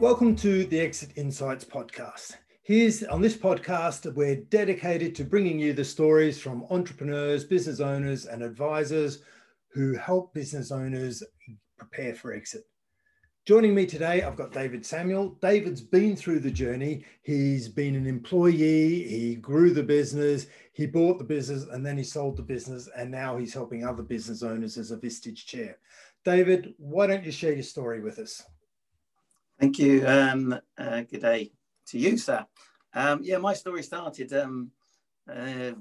Welcome to the Exit Insights podcast. Here's on this podcast, we're dedicated to bringing you the stories from entrepreneurs, business owners, and advisors who help business owners prepare for exit. Joining me today, I've got David Samuel. David's been through the journey. He's been an employee, he grew the business, he bought the business, and then he sold the business, and now he's helping other business owners as a Vistage chair. David, why don't you share your story with us? Thank you. Um, uh, good day to you, sir. Um, yeah, my story started um, uh,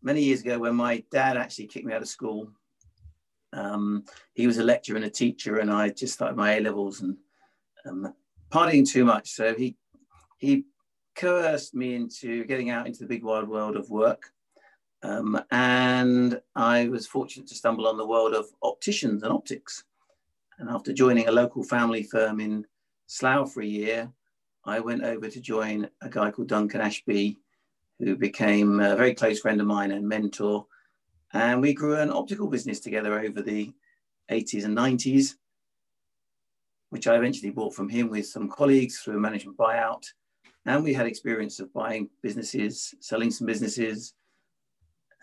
many years ago when my dad actually kicked me out of school. Um, he was a lecturer and a teacher, and I just started my A levels and um, partying too much. So he he coerced me into getting out into the big wide world of work. Um, and I was fortunate to stumble on the world of opticians and optics. And after joining a local family firm in Slough for a year, I went over to join a guy called Duncan Ashby, who became a very close friend of mine and mentor. And we grew an optical business together over the 80s and 90s, which I eventually bought from him with some colleagues through a management buyout. And we had experience of buying businesses, selling some businesses,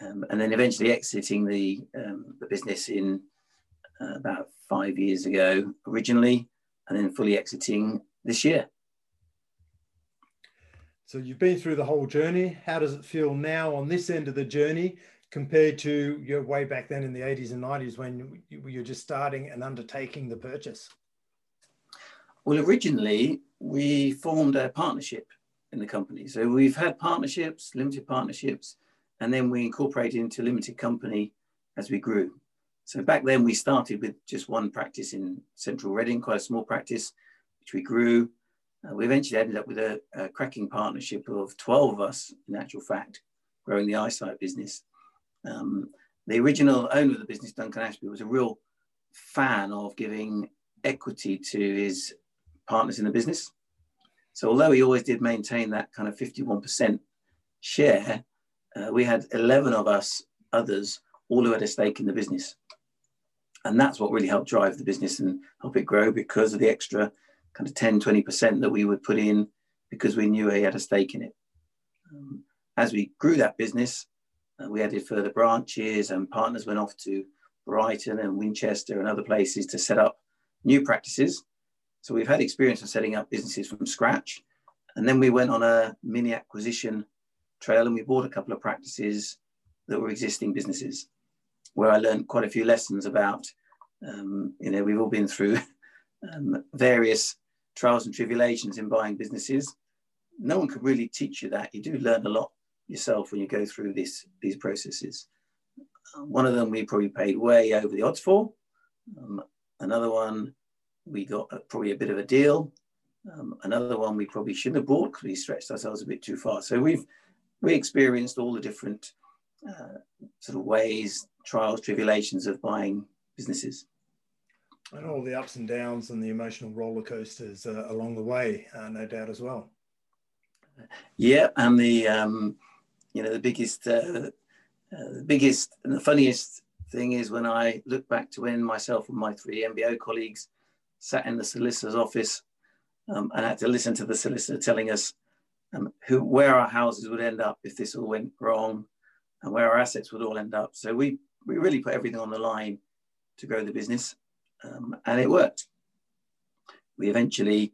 um, and then eventually exiting the, um, the business in uh, about five years ago originally, and then fully exiting this year. So you've been through the whole journey. How does it feel now on this end of the journey compared to your way back then in the 80s and 90s when you were just starting and undertaking the purchase? Well, originally we formed a partnership in the company. So we've had partnerships, limited partnerships, and then we incorporated into limited company as we grew. So back then we started with just one practice in central Reading, quite a small practice, which we grew. Uh, we eventually ended up with a, a, cracking partnership of 12 of us, in actual fact, growing the Eyesite business. Um, the original owner of the business, Duncan Ashby, was a real fan of giving equity to his partners in the business. So although he always did maintain that kind of 51% share, uh, we had 11 of us others all who had a stake in the business. And that's what really helped drive the business and help it grow because of the extra kind of 10, 20% that we would put in because we knew he had a stake in it. Um, as we grew that business, uh, we added further branches and partners went off to Brighton and Winchester and other places to set up new practices. So we've had experience of setting up businesses from scratch. And then we went on a mini acquisition trail and we bought a couple of practices that were existing businesses where I learned quite a few lessons about, um, you know, we've all been through um, various trials and tribulations in buying businesses. No one can really teach you that. You do learn a lot yourself when you go through this, these processes. one of them we probably paid way over the odds for. Um, another one we got a, probably a bit of a deal. Um, another one we probably shouldn't have bought because we stretched ourselves a bit too far. So we've we experienced all the different uh, sort of ways, trials, tribulations of buying businesses. And all the ups and downs and the emotional roller coasters uh, along the way, uh, no doubt as well. Yeah, and the um, you know the biggest, uh, uh, the biggest and the funniest thing is when I look back to when myself and my three MBO colleagues sat in the solicitor's office um, and had to listen to the solicitor telling us um, who where our houses would end up if this all went wrong, and where our assets would all end up. So we, we really put everything on the line to grow the business um, and it worked. We eventually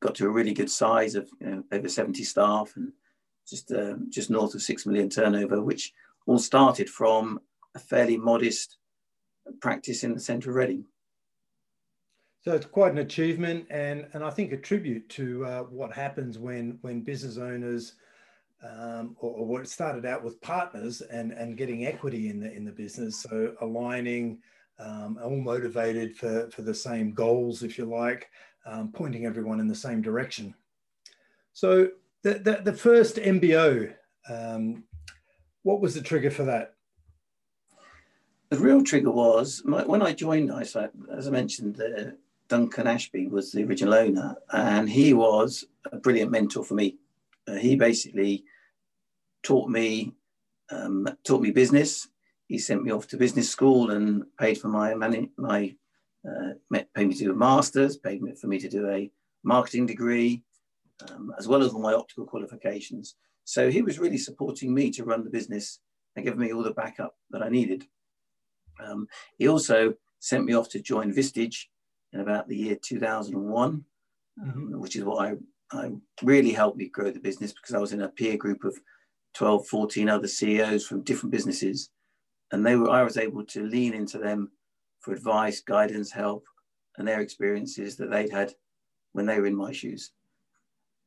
got to a really good size of you know, over 70 staff and just, um, just north of 6 million turnover, which all started from a fairly modest practice in the centre of Reading. So it's quite an achievement and, and I think a tribute to uh, what happens when, when business owners um, or, or, what started out with partners and, and getting equity in the, in the business. So aligning, um, all motivated for, for the same goals, if you like, um, pointing everyone in the same direction. So the, the, the first MBO, um, what was the trigger for that? The real trigger was my, when I joined Eyesite, as I mentioned, uh, Duncan Ashby was the original owner, and he was a brilliant mentor for me. Uh, he basically taught me um, taught me business. He sent me off to business school and paid for my my uh, paid me to do a master's, paid me for me to do a marketing degree, um, as well as all my optical qualifications. So he was really supporting me to run the business and giving me all the backup that I needed. Um, he also sent me off to join Vistage in about the year 2001, um, mm-hmm. which is what I, I really helped me grow the business because I was in a peer group of 12, 14 other CEOs from different businesses. And they were, I was able to lean into them for advice, guidance, help, and their experiences that they'd had when they were in my shoes.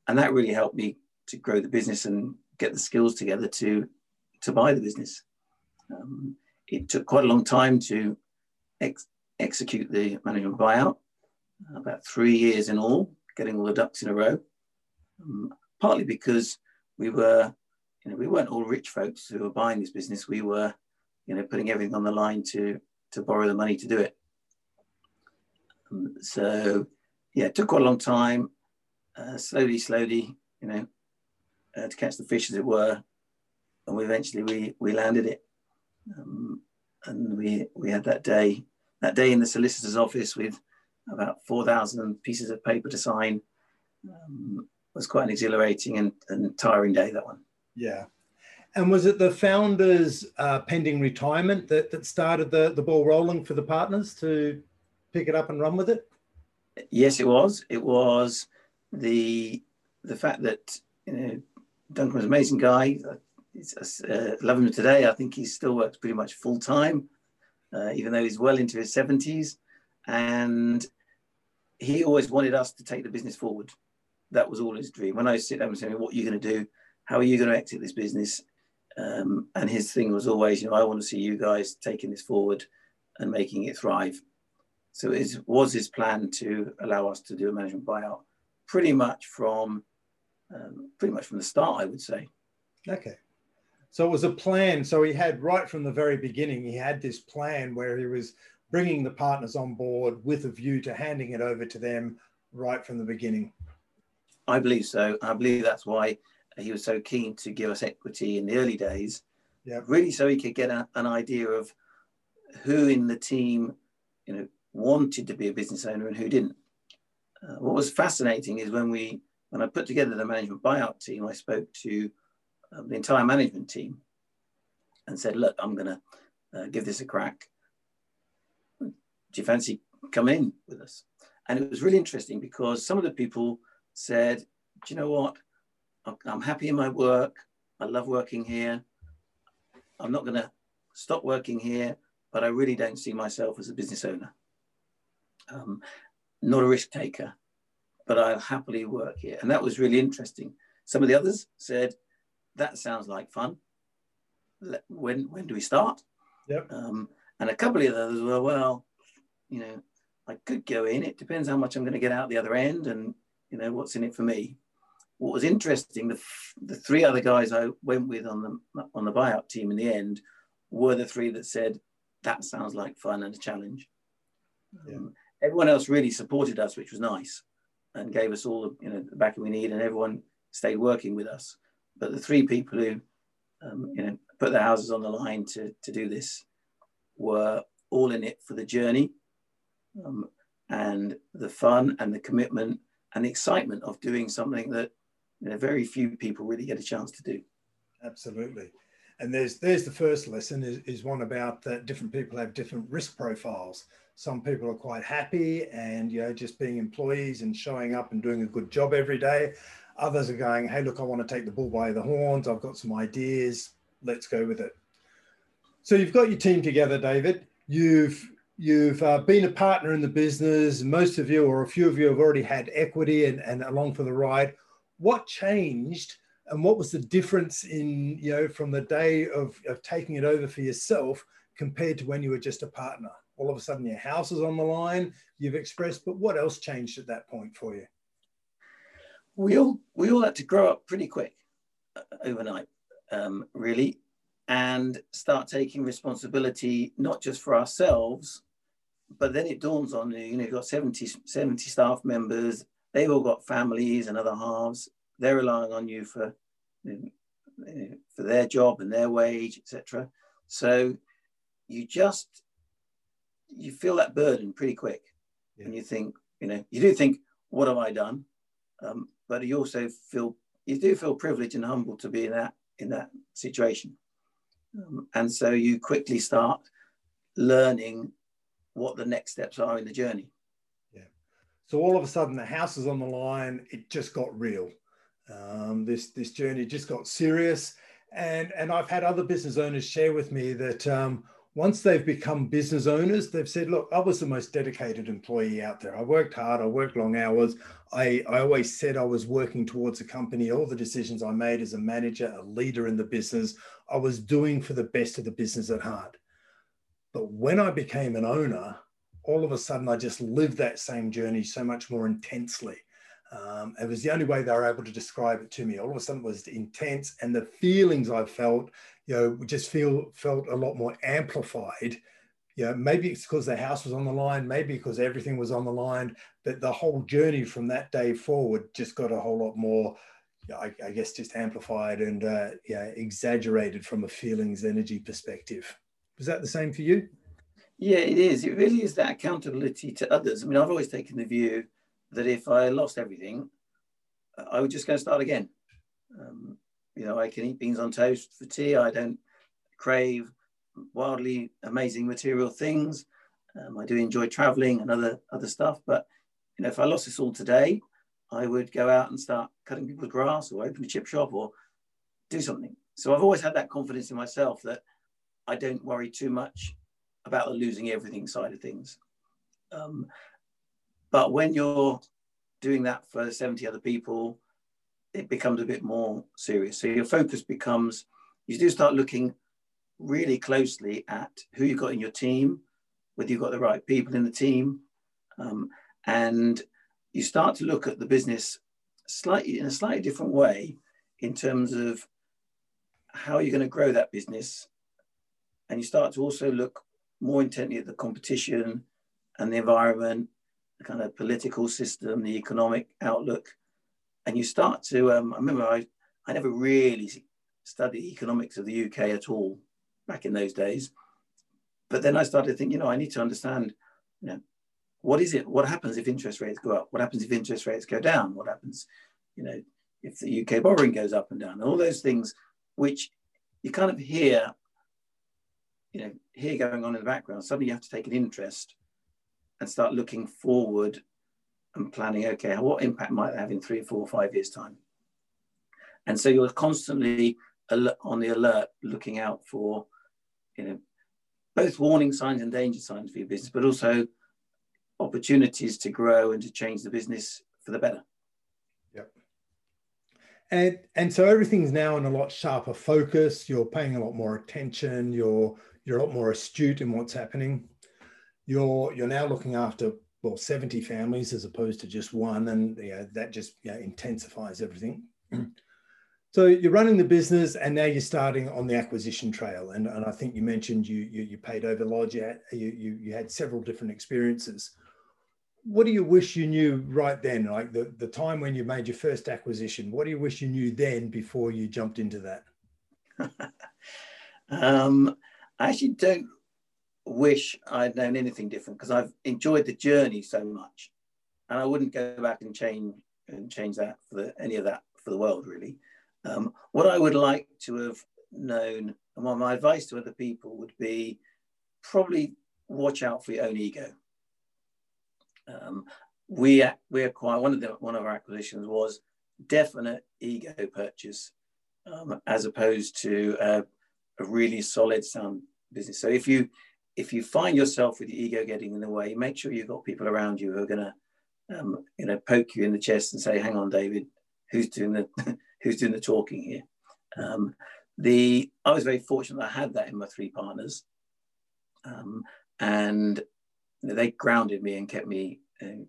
And that really helped me to grow the business and get the skills together to, to buy the business. Um, it took quite a long time to ex- execute the management buyout, about three years in all, getting all the ducks in a row. Um, partly because we were, you know, we weren't all rich folks who were buying this business. We were, you know, putting everything on the line to to borrow the money to do it. Um, so, yeah, it took quite a long time. Uh, slowly, slowly, you know, uh, to catch the fish, as it were, and we eventually we we landed it. Um, and we we had that day that day in the solicitor's office with about 4,000 pieces of paper to sign. Um, was quite an exhilarating and, and tiring day, that one. Yeah. And was it the founder's uh, pending retirement that, that started the, the ball rolling for the partners to pick it up and run with it? Yes, it was. It was the the fact that you know Duncan was an amazing guy. I uh, love him today. I think he still works pretty much full time uh, even though he's well into his 70s. And he always wanted us to take the business forward. That was all his dream. When I sit down and say, What are you going to do? How are you going to exit this business? Um, and his thing was always, you know, I want to see you guys taking this forward and making it thrive. So it was his plan to allow us to do a management buyout pretty much from um, pretty much from the start, I would say. Okay. So it was a plan. So he had right from the very beginning, he had this plan where he was bringing the partners on board with a view to handing it over to them right from the beginning. I believe so. I believe that's why he was so keen to give us equity in the early days. Yeah. Really, so he could get a, an idea of who in the team, you know, wanted to be a business owner and who didn't. Uh, what was fascinating is when we, when I put together the management buyout team, I spoke to um, the entire management team and said, look, I'm going to uh, give this a crack. Do you fancy come in with us? And it was really interesting because some of the people said, do you know what? I'm happy in my work. I love working here. I'm not going to stop working here, but I really don't see myself as a business owner. Um, not a risk taker, but I'll happily work here. And that was really interesting. Some of the others said, that sounds like fun. When when do we start? Yep. Um, and a couple of others were, well, you know, I could go in. It depends how much I'm going to get out the other end, and you know what's in it for me. What was interesting, the the three other guys I went with on the on the buyout team in the end were the three that said that sounds like fun and a challenge. Yeah. Um, everyone else really supported us, which was nice, and gave us all the you know the backing we need, and everyone stayed working with us. But the three people who, um, you know, put their houses on the line to, to do this were all in it for the journey um, and the fun and the commitment and the excitement of doing something that you know, very few people really get a chance to do. Absolutely. And there's there's the first lesson is, is one about that different people have different risk profiles. Some people are quite happy and you know just being employees and showing up and doing a good job every day. Others are going, hey, look, I want to take the bull by the horns. I've got some ideas. Let's go with it. So you've got your team together, David. You've you've uh, been a partner in the business. Most of you, or a few of you, have already had equity and, and along for the ride. What changed, and what was the difference in you know from the day of, of taking it over for yourself compared to when you were just a partner? All of a sudden, your house is on the line. You've expressed, but what else changed at that point for you? we all we all had to grow up pretty quick uh, overnight, um, really, and start taking responsibility not just for ourselves, but then it dawns on you. You know, you've got 70, 70 staff members. They've all got families and other halves. They're relying on you for you know, for their job and their wage, etc. So you just you feel that burden pretty quick, yeah. and you think, you know, you do think, what have I done? um, but you also feel you do feel privileged and humbled to be in that in that situation, um, and so you quickly start learning what the next steps are in the journey. So all of a sudden, the house is on the line. It just got real. Um, this this journey just got serious, and and I've had other business owners share with me that um, once they've become business owners, they've said, look, I was the most dedicated employee out there. I worked hard, I worked long hours. I, I always said I was working towards a company. All the decisions I made as a manager, a leader in the business, I was doing for the best of the business at heart. But when I became an owner, all of a sudden I just lived that same journey so much more intensely. Um, it was the only way they were able to describe it to me. All of a sudden, it was intense, and the feelings I felt, you know, just feel felt a lot more amplified. You know, maybe it's because the house was on the line, maybe because everything was on the line, but the whole journey from that day forward just got a whole lot more. I, I guess just amplified and uh, yeah, exaggerated from a feelings energy perspective. Was that the same for you? Yeah, it is. It really is that accountability to others. I mean, I've always taken the view that if I lost everything, I would just go start again. Um, you know, I can eat beans on toast for tea. I don't crave wildly amazing material things. Um, I do enjoy traveling and other other stuff. But you know, if I lost this all today, I would go out and start cutting people's grass or open a chip shop or do something. So I've always had that confidence in myself that I don't worry too much about the losing everything side of things. Um, but when you're doing that for 70 other people, it becomes a bit more serious. So your focus becomes, you do start looking really closely at who you've got in your team, whether you've got the right people in the team, um, and you start to look at the business slightly in a slightly different way in terms of how you're going to grow that business. And you start to also look more intently at the competition and the environment the kind of political system, the economic outlook, and you start to. Um, I remember I, I never really studied economics of the UK at all back in those days, but then I started thinking, you know, I need to understand, you know, what is it? What happens if interest rates go up? What happens if interest rates go down? What happens, you know, if the UK borrowing goes up and down? all those things, which you kind of hear, you know, hear going on in the background. Suddenly you have to take an interest and start looking forward and planning, okay, what impact might that have in three, four, five years' time? And so you're constantly on the alert, looking out for, you know, both warning signs and danger signs for your business, but also opportunities to grow and to change the business for the better. Yep. And and so everything's now in a lot sharper focus. You're paying a lot more attention. You're you're a lot more astute in what's happening. You're you're now looking after well 70 families as opposed to just one and you know, that just you know, intensifies everything. So you're running the business and now you're starting on the acquisition trail and, and i think you mentioned you you, you paid over lodge you, you you had several different experiences. What do you wish you knew right then like the, the time when you made your first acquisition? What do you wish you knew then before you jumped into that? Um, i actually don't wish I'd known anything different because I've enjoyed the journey so much, and I wouldn't go back and change and change that for the, any of that for the world really. Um, what I would like to have known, and what my advice to other people would be, probably watch out for your own ego. Um, we we acquired one of the one of our acquisitions was definite ego purchase, um, as opposed to a really solid sound business. So if you if you find yourself with your ego getting in the way, make sure you've got people around you who are going to, um, you know, poke you in the chest and say, "Hang on, David, who's doing the who's doing the talking here?" Um, the I was very fortunate I had that in my three partners, um, and they grounded me and kept me uh,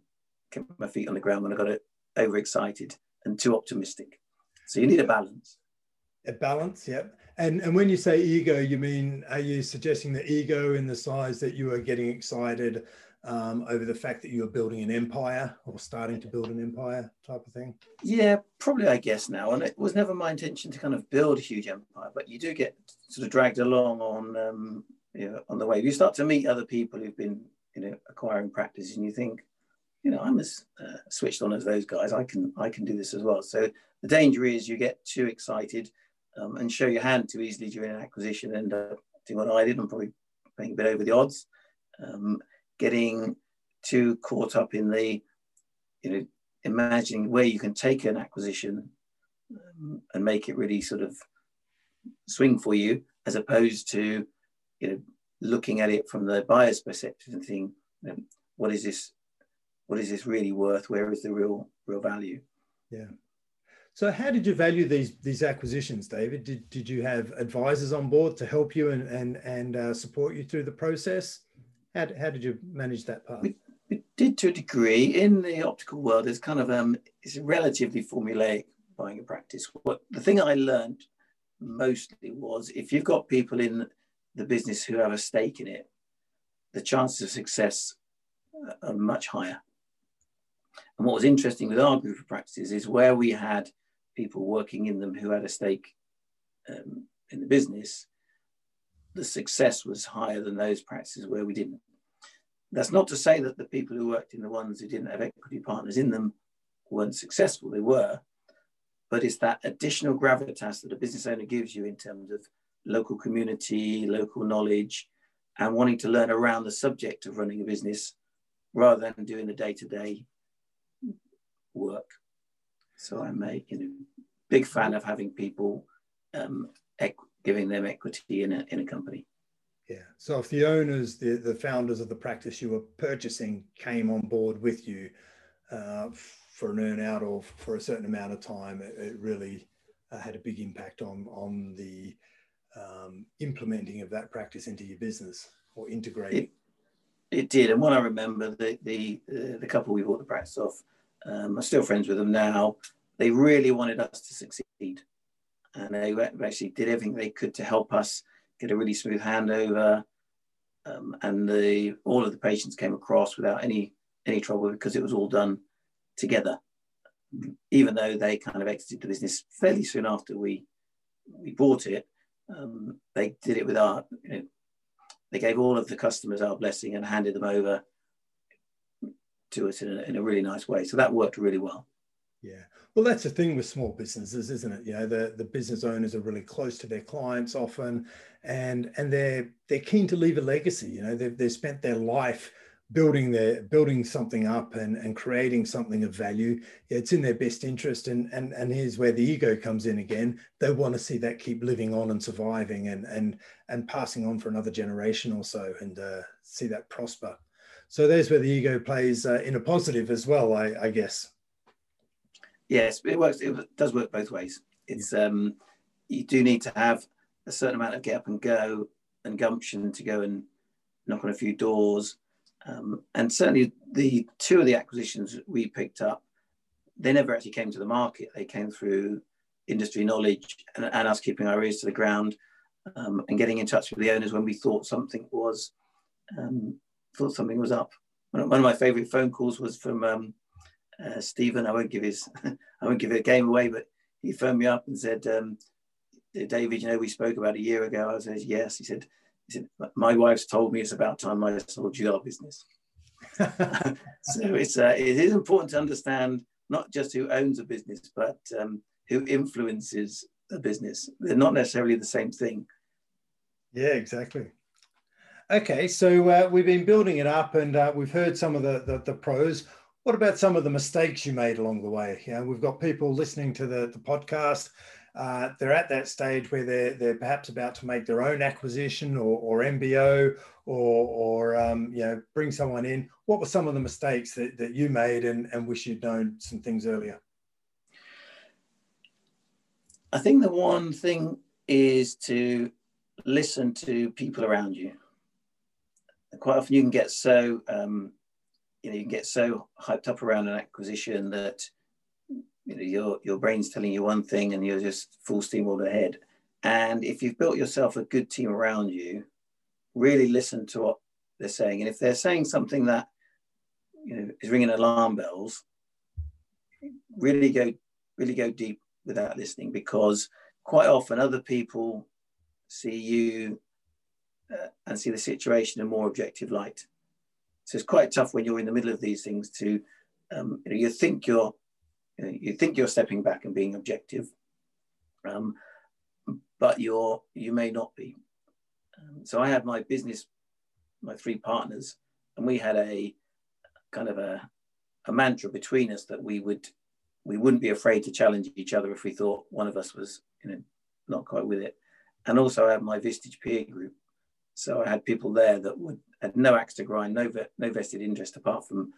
kept my feet on the ground when I got overexcited and too optimistic. So you need a balance. A balance, yep. And and when you say ego, you mean are you suggesting the ego in the size that you are getting excited um, over the fact that you are building an empire or starting to build an empire type of thing? Yeah, probably. I guess now, and it was never my intention to kind of build a huge empire, but you do get sort of dragged along on um, you know, on the way. You start to meet other people who've been you know acquiring practice, and you think, you know, I'm as uh, switched on as those guys. I can I can do this as well. So the danger is you get too excited um, and show your hand too easily during an acquisition and uh, doing what I did. I'm probably paying a bit over the odds, um, getting too caught up in the, you know, imagining where you can take an acquisition um, and make it really sort of swing for you, as opposed to, you know, looking at it from the buyer's perspective and thinking, what is this? What is this really worth? Where is the real real value? Yeah. So how did you value these these acquisitions, David? Did, did you have advisors on board to help you and and, and uh, support you through the process? How, how did you manage that part? We, we did to a degree. In the optical world, it's kind of um, it's relatively formulaic buying a practice. What the thing I learned mostly was if you've got people in the business who have a stake in it, the chances of success are much higher. And what was interesting with our group of practices is where we had people working in them who had a stake um, in the business, the success was higher than those practices where we didn't. That's not to say that the people who worked in the ones who didn't have equity partners in them weren't successful, they were. But it's that additional gravitas that a business owner gives you in terms of local community, local knowledge, and wanting to learn around the subject of running a business rather than doing the day to day work. So I'm a you know, big fan of having people um, giving them equity in a, in a company. Yeah. So if the owners, the, the founders of the practice you were purchasing came on board with you uh, for an earn out or for a certain amount of time, it, it really uh, had a big impact on, on the um, implementing of that practice into your business or integrating. It, it did. And what I remember, the, the, uh, the couple we bought the practice off, um, I'm still friends with them now. They really wanted us to succeed, and they actually did everything they could to help us get a really smooth handover. Um, and the all of the patients came across without any any trouble because it was all done together. Even though they kind of exited the business fairly soon after we we bought it, um, they did it with our. You know, they gave all of the customers our blessing and handed them over to us in a, in a really nice way. So that worked really well. Yeah. Well, that's the thing with small businesses, isn't it? You know, the, the business owners are really close to their clients often, and and they're they're keen to leave a legacy. You know, they've they've spent their life building their building something up and, and creating something of value. It's in their best interest, and and and here's where the ego comes in again. They want to see that keep living on and surviving and and and passing on for another generation or so, and uh, see that prosper. So there's where the ego plays uh, in a positive as well, I, I, guess. Yes, it works. It does work both ways. It's um, you do need to have a certain amount of get up and go and gumption to go and knock on a few doors. Um, and certainly the two of the acquisitions we picked up, they never actually came to the market. They came through industry knowledge and, and us keeping our ears to the ground um, and getting in touch with the owners when we thought something was um, thought something was up. One of my favorite phone calls was from um, uh, Stephen. I won't give his, I won't give a game away, but he phoned me up and said, um, "David, you know, we spoke about a year ago." I said, "Yes." He said, "He said my wife's told me it's about time I sold you our business." so it's uh, it is important to understand not just who owns a business, but um, who influences a business. They're not necessarily the same thing. Yeah, exactly. Okay, so uh, we've been building it up, and uh, we've heard some of the, the, the pros. What about some of the mistakes you made along the way? You know, we've got people listening to the, the podcast. Uh, they're at that stage where they're they're perhaps about to make their own acquisition or, or MBO or or um, you know bring someone in. What were some of the mistakes that, that you made and, and wish you'd known some things earlier? I think the one thing is to listen to people around you quite often you can get so um, you know you can get so hyped up around an acquisition that you know your your brain's telling you one thing and you're just full steam all ahead. And if you've built yourself a good team around you, really listen to what they're saying. And if they're saying something that you know is ringing alarm bells, really go really go deep without listening because quite often other people see you uh, and see the situation in a more objective light. So it's quite tough when you're in the middle of these things to um, you, know, you think you're you, know, you, think you're stepping back and being objective, um, but you're you may not be. Um, so I had my business, my three partners, and we had a kind of a, a mantra between us that we would we wouldn't be afraid to challenge each other if we thought one of us was you know not quite with it. And also I had my Vistage peer group. So I had people there that would had no axe to grind, no, no vested interest apart from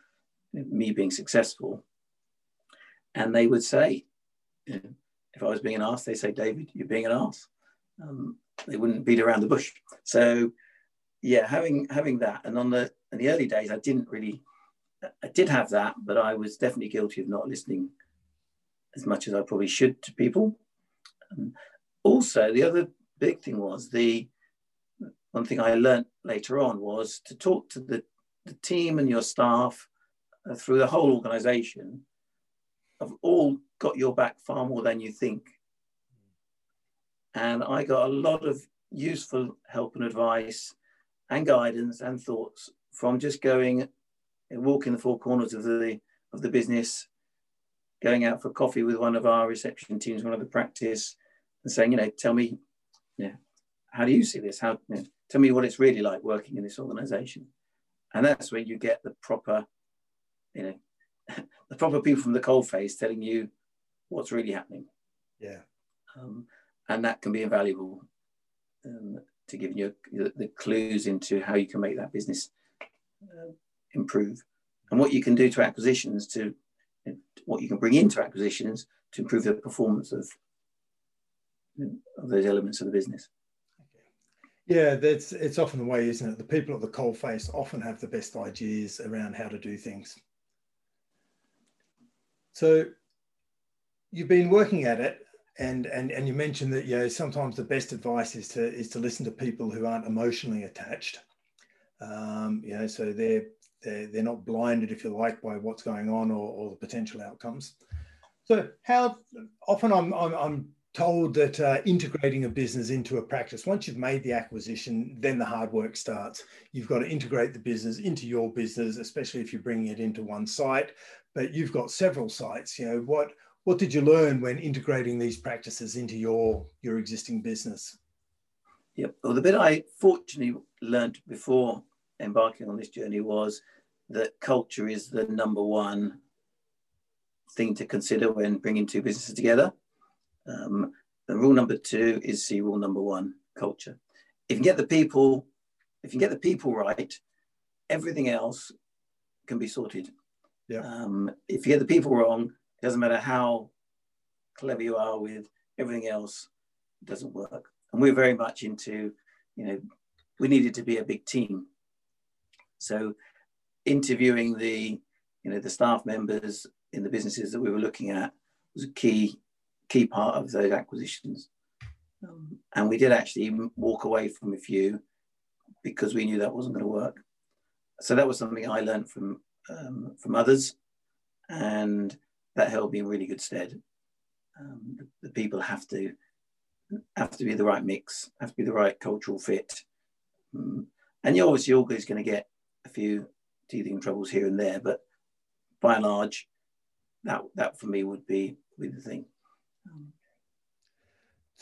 me being successful. And they would say, if I was being an ass, they say, David, you're being an ass. Um, they wouldn't beat around the bush. So yeah, having having that. And on the in the early days, I didn't really I did have that, but I was definitely guilty of not listening as much as I probably should to people. Um, also, the other big thing was the one thing I learned later on was to talk to the, the team and your staff uh, through the whole organization have all got your back far more than you think. And I got a lot of useful help and advice and guidance and thoughts from just going and walking the four corners of the of the business, going out for coffee with one of our reception teams, one of the practice, and saying, you know, tell me, know, how do you see this? How you know, tell me what it's really like working in this organization. And that's where you get the proper, you know, the proper people from the cold face telling you what's really happening. Yeah. Um, and that can be invaluable um, to give you the, the, clues into how you can make that business uh, improve and what you can do to acquisitions to what you can bring into acquisitions to improve the performance of, of those elements of the business. Yeah, that's it's often the way, isn't it? The people at the coal face often have the best ideas around how to do things. So you've been working at it and and and you mentioned that you know sometimes the best advice is to is to listen to people who aren't emotionally attached. Um, you know, so they're they're, they're not blinded, if you like, by what's going on or, or the potential outcomes. So how often I'm, I'm, I'm told that uh, integrating a business into a practice, once you've made the acquisition, then the hard work starts. You've got to integrate the business into your business, especially if you're bringing it into one site, but you've got several sites. You know, what, what did you learn when integrating these practices into your, your existing business? Yep. Well, the bit I fortunately learned before embarking on this journey was that culture is the number one thing to consider when bringing two businesses together. Um, and rule number two is see rule number one, culture. If you get the people, if you get the people right, everything else can be sorted. Yeah. Um, if you get the people wrong, it doesn't matter how clever you are with everything else, it doesn't work. And we're very much into, you know, we needed to be a big team. So interviewing the, you know, the staff members in the businesses that we were looking at was a key key part of those acquisitions. Um, and we did actually walk away from a few because we knew that wasn't going to work. So that was something I learned from um, from others, and that held me in really good stead. Um, the, the, people have to have to be the right mix, have to be the right cultural fit, um, and you're obviously always going to get a few teething troubles here and there, but by and large, that that for me would be be the thing.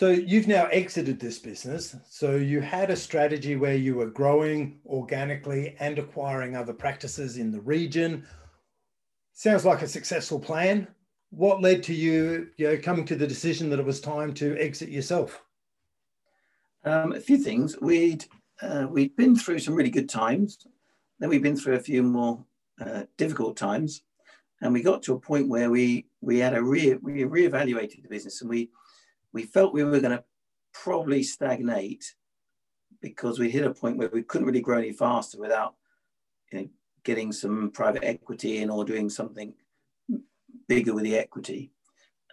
So you've now exited this business. So you had a strategy where you were growing organically and acquiring other practices in the region. Sounds like a successful plan. What led to you, you know, coming to the decision that it was time to exit yourself? Um, a few things. We'd uh, we'd been through some really good times. Then we've been through a few more uh, difficult times, and we got to a point where we we had a re we reevaluated the business, and we we felt we were going to probably stagnate because we hit a point where we couldn't really grow any faster without you know, getting some private equity in or doing something bigger with the equity.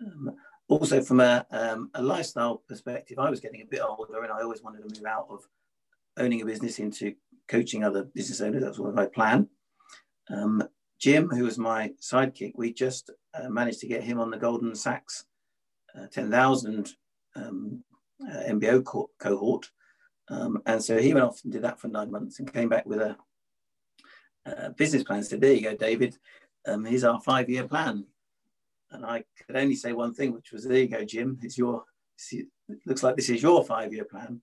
Um, also, from a, um, a lifestyle perspective, I was getting a bit older and I always wanted to move out of owning a business into coaching other business owners. That was my plan. Um, Jim, who was my sidekick, we just uh, managed to get him on the Goldman Sachs uh, 10,000 um, uh, MBO co cohort. Um, and so he went off and did that for nine months and came back with a, a business plan. Said, there you go, David. um, here's our five year plan. And I could only say one thing, which was, there you go, Jim, it's your, it looks like this is your five year plan.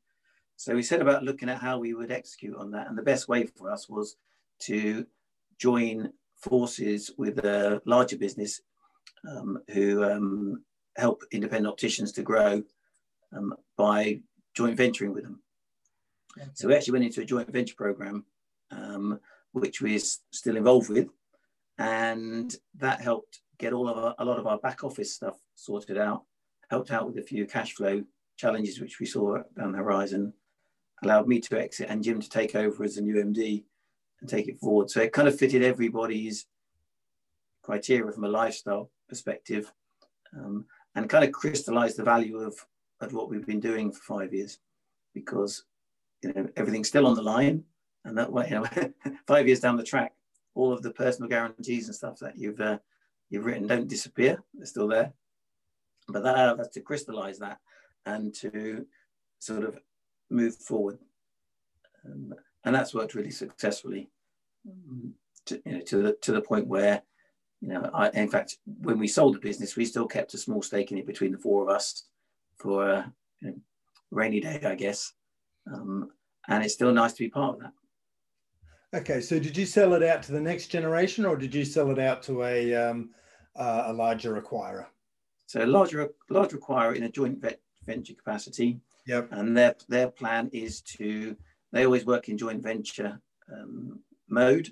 So we set about looking at how we would execute on that. And the best way for us was to join forces with a larger business who um, help independent opticians to grow um, by joint venturing with them. So we actually went into a joint venture program, um, which we're still involved with, and that helped get all of our, a lot of our back office stuff sorted out, helped out with a few cash flow challenges which we saw down the horizon, allowed me to exit and Jim to take over as a new MD and take it forward. So it kind of fitted everybody's criteria from a lifestyle perspective um, and kind of crystallize the value of, of what we've been doing for five years. Because you know everything's still on the line and that way you know five years down the track all of the personal guarantees and stuff that you've uh, you've written don't disappear they're still there. But that us to crystallize that and to sort of move forward. Um, and that's worked really successfully um, to, you know, to the to the point where you know I, in fact when we sold the business we still kept a small stake in it between the four of us for a you know, rainy day i guess. Um, and it's still nice to be part of that. Okay so did you sell it out to the next generation or did you sell it out to a um, uh, a larger acquirer? So a larger large acquirer in a joint venture capacity. Yep. And their their plan is to they always work in joint venture um, mode.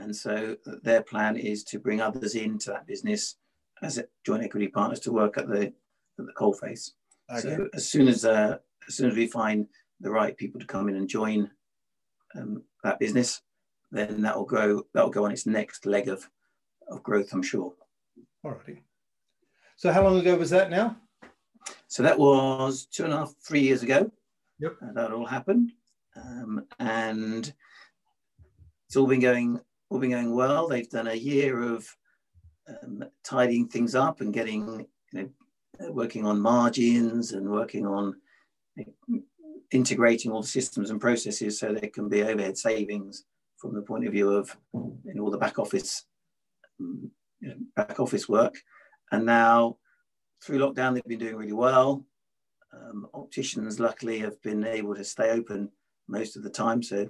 And so their plan is to bring others into that business as joint equity partners to work at the at the coalface. Okay. So as soon as uh, as soon as we find the right people to come in and join um, that business, then that will grow. That will go on its next leg of of growth, I'm sure. Alrighty. So how long ago was that now? So that was two and a half, three years ago. Yep. that all happened. Um, and it's all been going all been going well. They've done a year of um, tidying things up and getting you know working on margins and working on integrating all the systems and processes so there can be overhead savings from the point of view of you know, all the back office um, you know, back office work. And now through lockdown, they've been doing really well. Um, opticians, luckily, have been able to stay open most of the time. So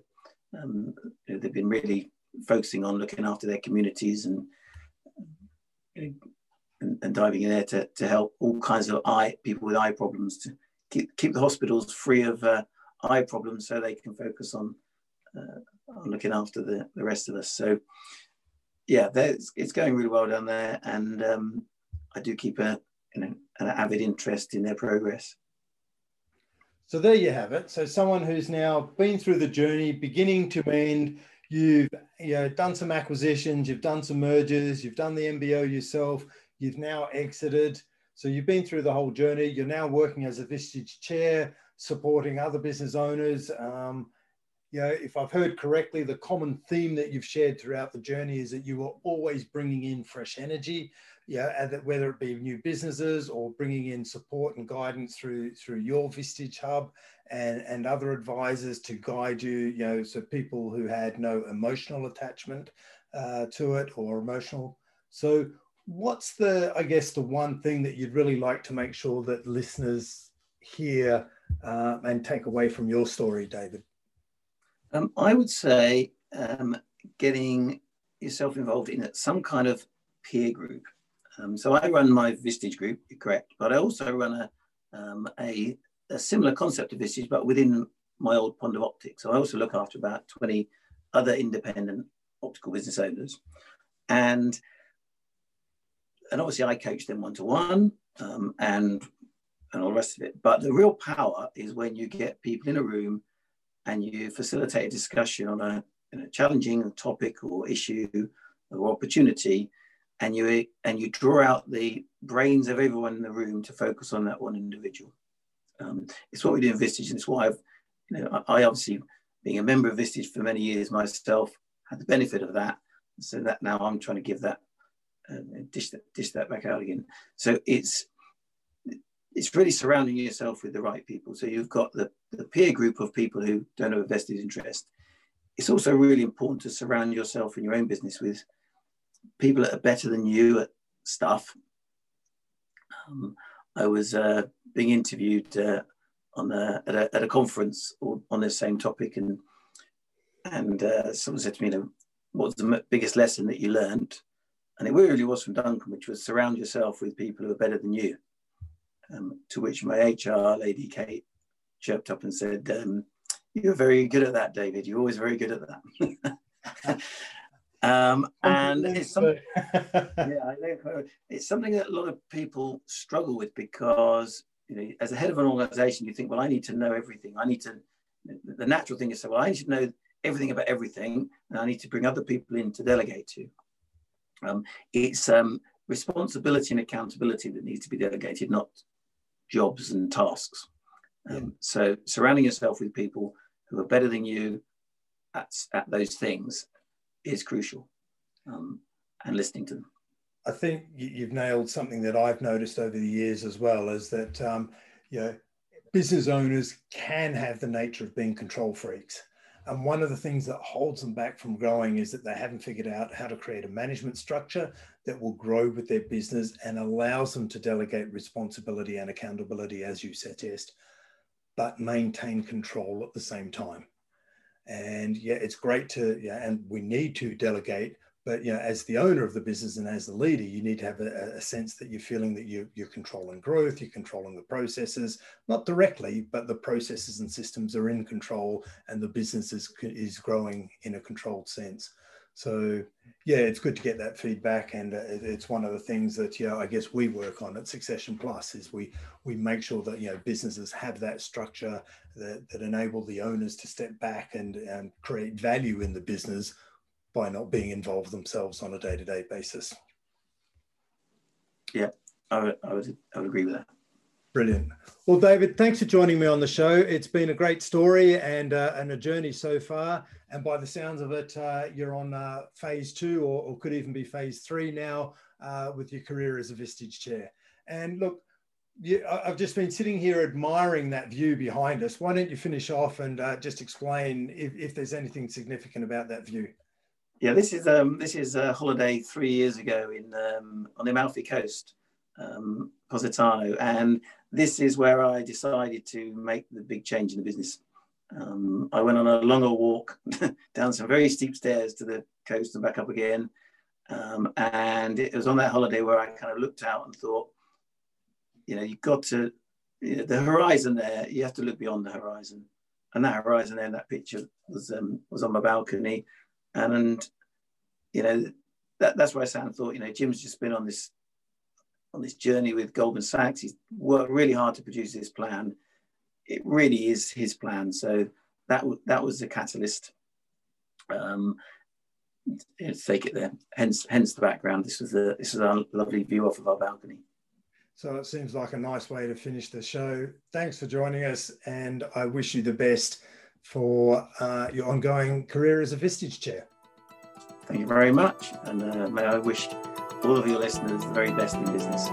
um, they've been really focusing on looking after their communities and and, and, diving in there to, to help all kinds of eye people with eye problems to keep keep the hospitals free of uh, eye problems so they can focus on uh, on looking after the, the rest of us. So yeah, it's going really well down there, and um, I do keep a you know an avid interest in their progress. So there you have it. So someone who's now been through the journey, beginning to end, you've you know, done some acquisitions, you've done some mergers, you've done the MBO yourself, you've now exited. So you've been through the whole journey. You're now working as a Vistage chair, supporting other business owners. Um, you know, if I've heard correctly, the common theme that you've shared throughout the journey is that you are always bringing in fresh energy yeah, whether it be new businesses or bringing in support and guidance through through your Vistage Hub and and other advisors to guide you, you know, so people who had no emotional attachment uh, to it or emotional. So, what's the, I guess, the one thing that you'd really like to make sure that listeners hear uh, and take away from your story, David? Um, I would say um, getting yourself involved in some kind of peer group. Um, so I run my Vistage group, correct, but I also run a, um, a, a, similar concept of Vistage, but within my old pond of optics. So I also look after about 20 other independent optical business owners. And, and obviously I coach them one-to-one um, and, and all the rest of it. But the real power is when you get people in a room and you facilitate a discussion on a, a challenging topic or issue or opportunity and you and you draw out the brains of everyone in the room to focus on that one individual. Um, it's what we do in Vistage, and it's why I've, you know, I, obviously, being a member of Vistage for many years myself, had the benefit of that. So that now I'm trying to give that, uh, dish that, dish that back out again. So it's it's really surrounding yourself with the right people. So you've got the, the peer group of people who don't have a vested interest. It's also really important to surround yourself in your own business with people that are better than you at stuff. Um, I was uh, being interviewed uh, on a, at, a, at a conference on this same topic, and and uh, someone said to me, know, "What's the biggest lesson that you learned?" And it really was from Duncan, which was surround yourself with people who are better than you. Um, to which my HR lady Kate chirped up and said, um, "You're very good at that, David. You're always very good at that." um, and it's something, yeah, it's something that a lot of people struggle with because you know, as a head of an organization, you think, well, I need to know everything. I need to. The natural thing is say, well, I need to know everything about everything, and I need to bring other people in to delegate to. Um, it's um, responsibility and accountability that needs to be delegated, not jobs and tasks. Um, yeah. So surrounding yourself with people who are better than you at, at those things is crucial um, and listening to them. I think you've nailed something that I've noticed over the years as well is that, um, you know, business owners can have the nature of being control freaks. And one of the things that holds them back from growing is that they haven't figured out how to create a management structure that will grow with their business and allows them to delegate responsibility and accountability, as you suggest, but maintain control at the same time. And yeah, it's great to, yeah, and we need to delegate, but you know, as the owner of the business and as the leader, you need to have a, a, sense that you're feeling that you, you're controlling growth, you're controlling the processes, not directly, but the processes and systems are in control, and the business is, is growing in a controlled sense. So yeah, it's good to get that feedback, and uh, it's one of the things that you know I guess we work on at Succession Plus is we we make sure that you know businesses have that structure that, that enable the owners to step back and, and create value in the business by not being involved themselves on a day-to-day basis. Yeah, I would, I would, I would agree with that. Brilliant. Well, David, thanks for joining me on the show. It's been a great story and, uh, and a journey so far. And by the sounds of it, uh, you're on uh, phase two or, or, could even be phase three now uh, with your career as a Vistage chair. And look, you, I've just been sitting here admiring that view behind us. Why don't you finish off and uh, just explain if, if there's anything significant about that view? Yeah, this is um, this is a holiday three years ago in um, on the Amalfi Coast, um, Positano, and this is where I decided to make the big change in the business. Um, I went on a longer walk down some very steep stairs to the coast and back up again, um, and it was on that holiday where I kind of looked out and thought, you know, you've got to you know, the horizon there. You have to look beyond the horizon, and that horizon there, that picture was um, was on my balcony and, you know that, that's why Sam thought, you know, Jim's just been on this on this journey with Goldman Sachs. He's worked really hard to produce this plan. It really is his plan. So that that was the catalyst. Um, let's take it there. Hence, hence the background. This was the this is our lovely view off of our balcony. So it seems like a nice way to finish the show. Thanks for joining us, and I wish you the best for uh, your ongoing career as a Vistage chair. Thank you very much, and uh, may I wish all of your listeners the very best in business.